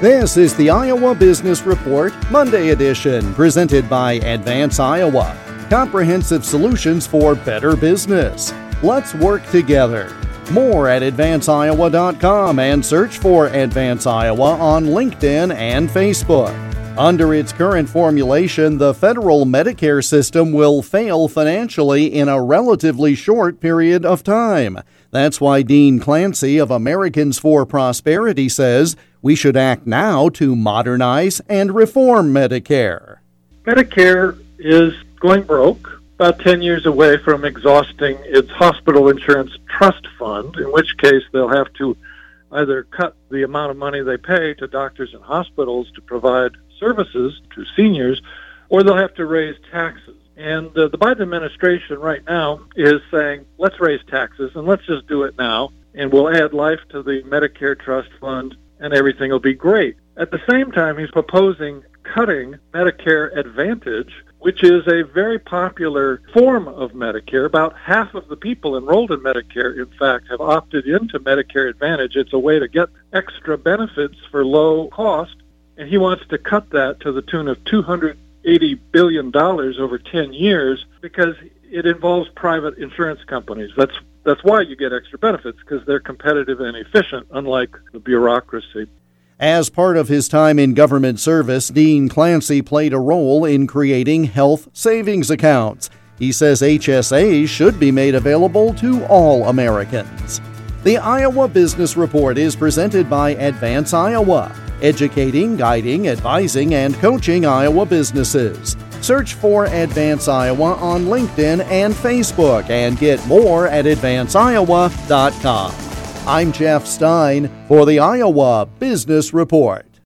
This is the Iowa Business Report Monday edition, presented by Advance Iowa. Comprehensive solutions for better business. Let's work together. More at advanceiowa.com and search for Advance Iowa on LinkedIn and Facebook. Under its current formulation, the federal Medicare system will fail financially in a relatively short period of time. That's why Dean Clancy of Americans for Prosperity says we should act now to modernize and reform Medicare. Medicare is going broke, about 10 years away from exhausting its hospital insurance trust fund, in which case they'll have to either cut the amount of money they pay to doctors and hospitals to provide services to seniors, or they'll have to raise taxes. And uh, the Biden administration right now is saying, let's raise taxes and let's just do it now, and we'll add life to the Medicare trust fund and everything will be great. At the same time, he's proposing cutting Medicare Advantage, which is a very popular form of Medicare. About half of the people enrolled in Medicare, in fact, have opted into Medicare Advantage. It's a way to get extra benefits for low cost, and he wants to cut that to the tune of $280 billion over 10 years because it involves private insurance companies. That's that's why you get extra benefits because they're competitive and efficient, unlike the bureaucracy. As part of his time in government service, Dean Clancy played a role in creating health savings accounts. He says HSAs should be made available to all Americans. The Iowa Business Report is presented by Advance Iowa, educating, guiding, advising, and coaching Iowa businesses. Search for Advance Iowa on LinkedIn and Facebook and get more at advanceiowa.com. I'm Jeff Stein for the Iowa Business Report.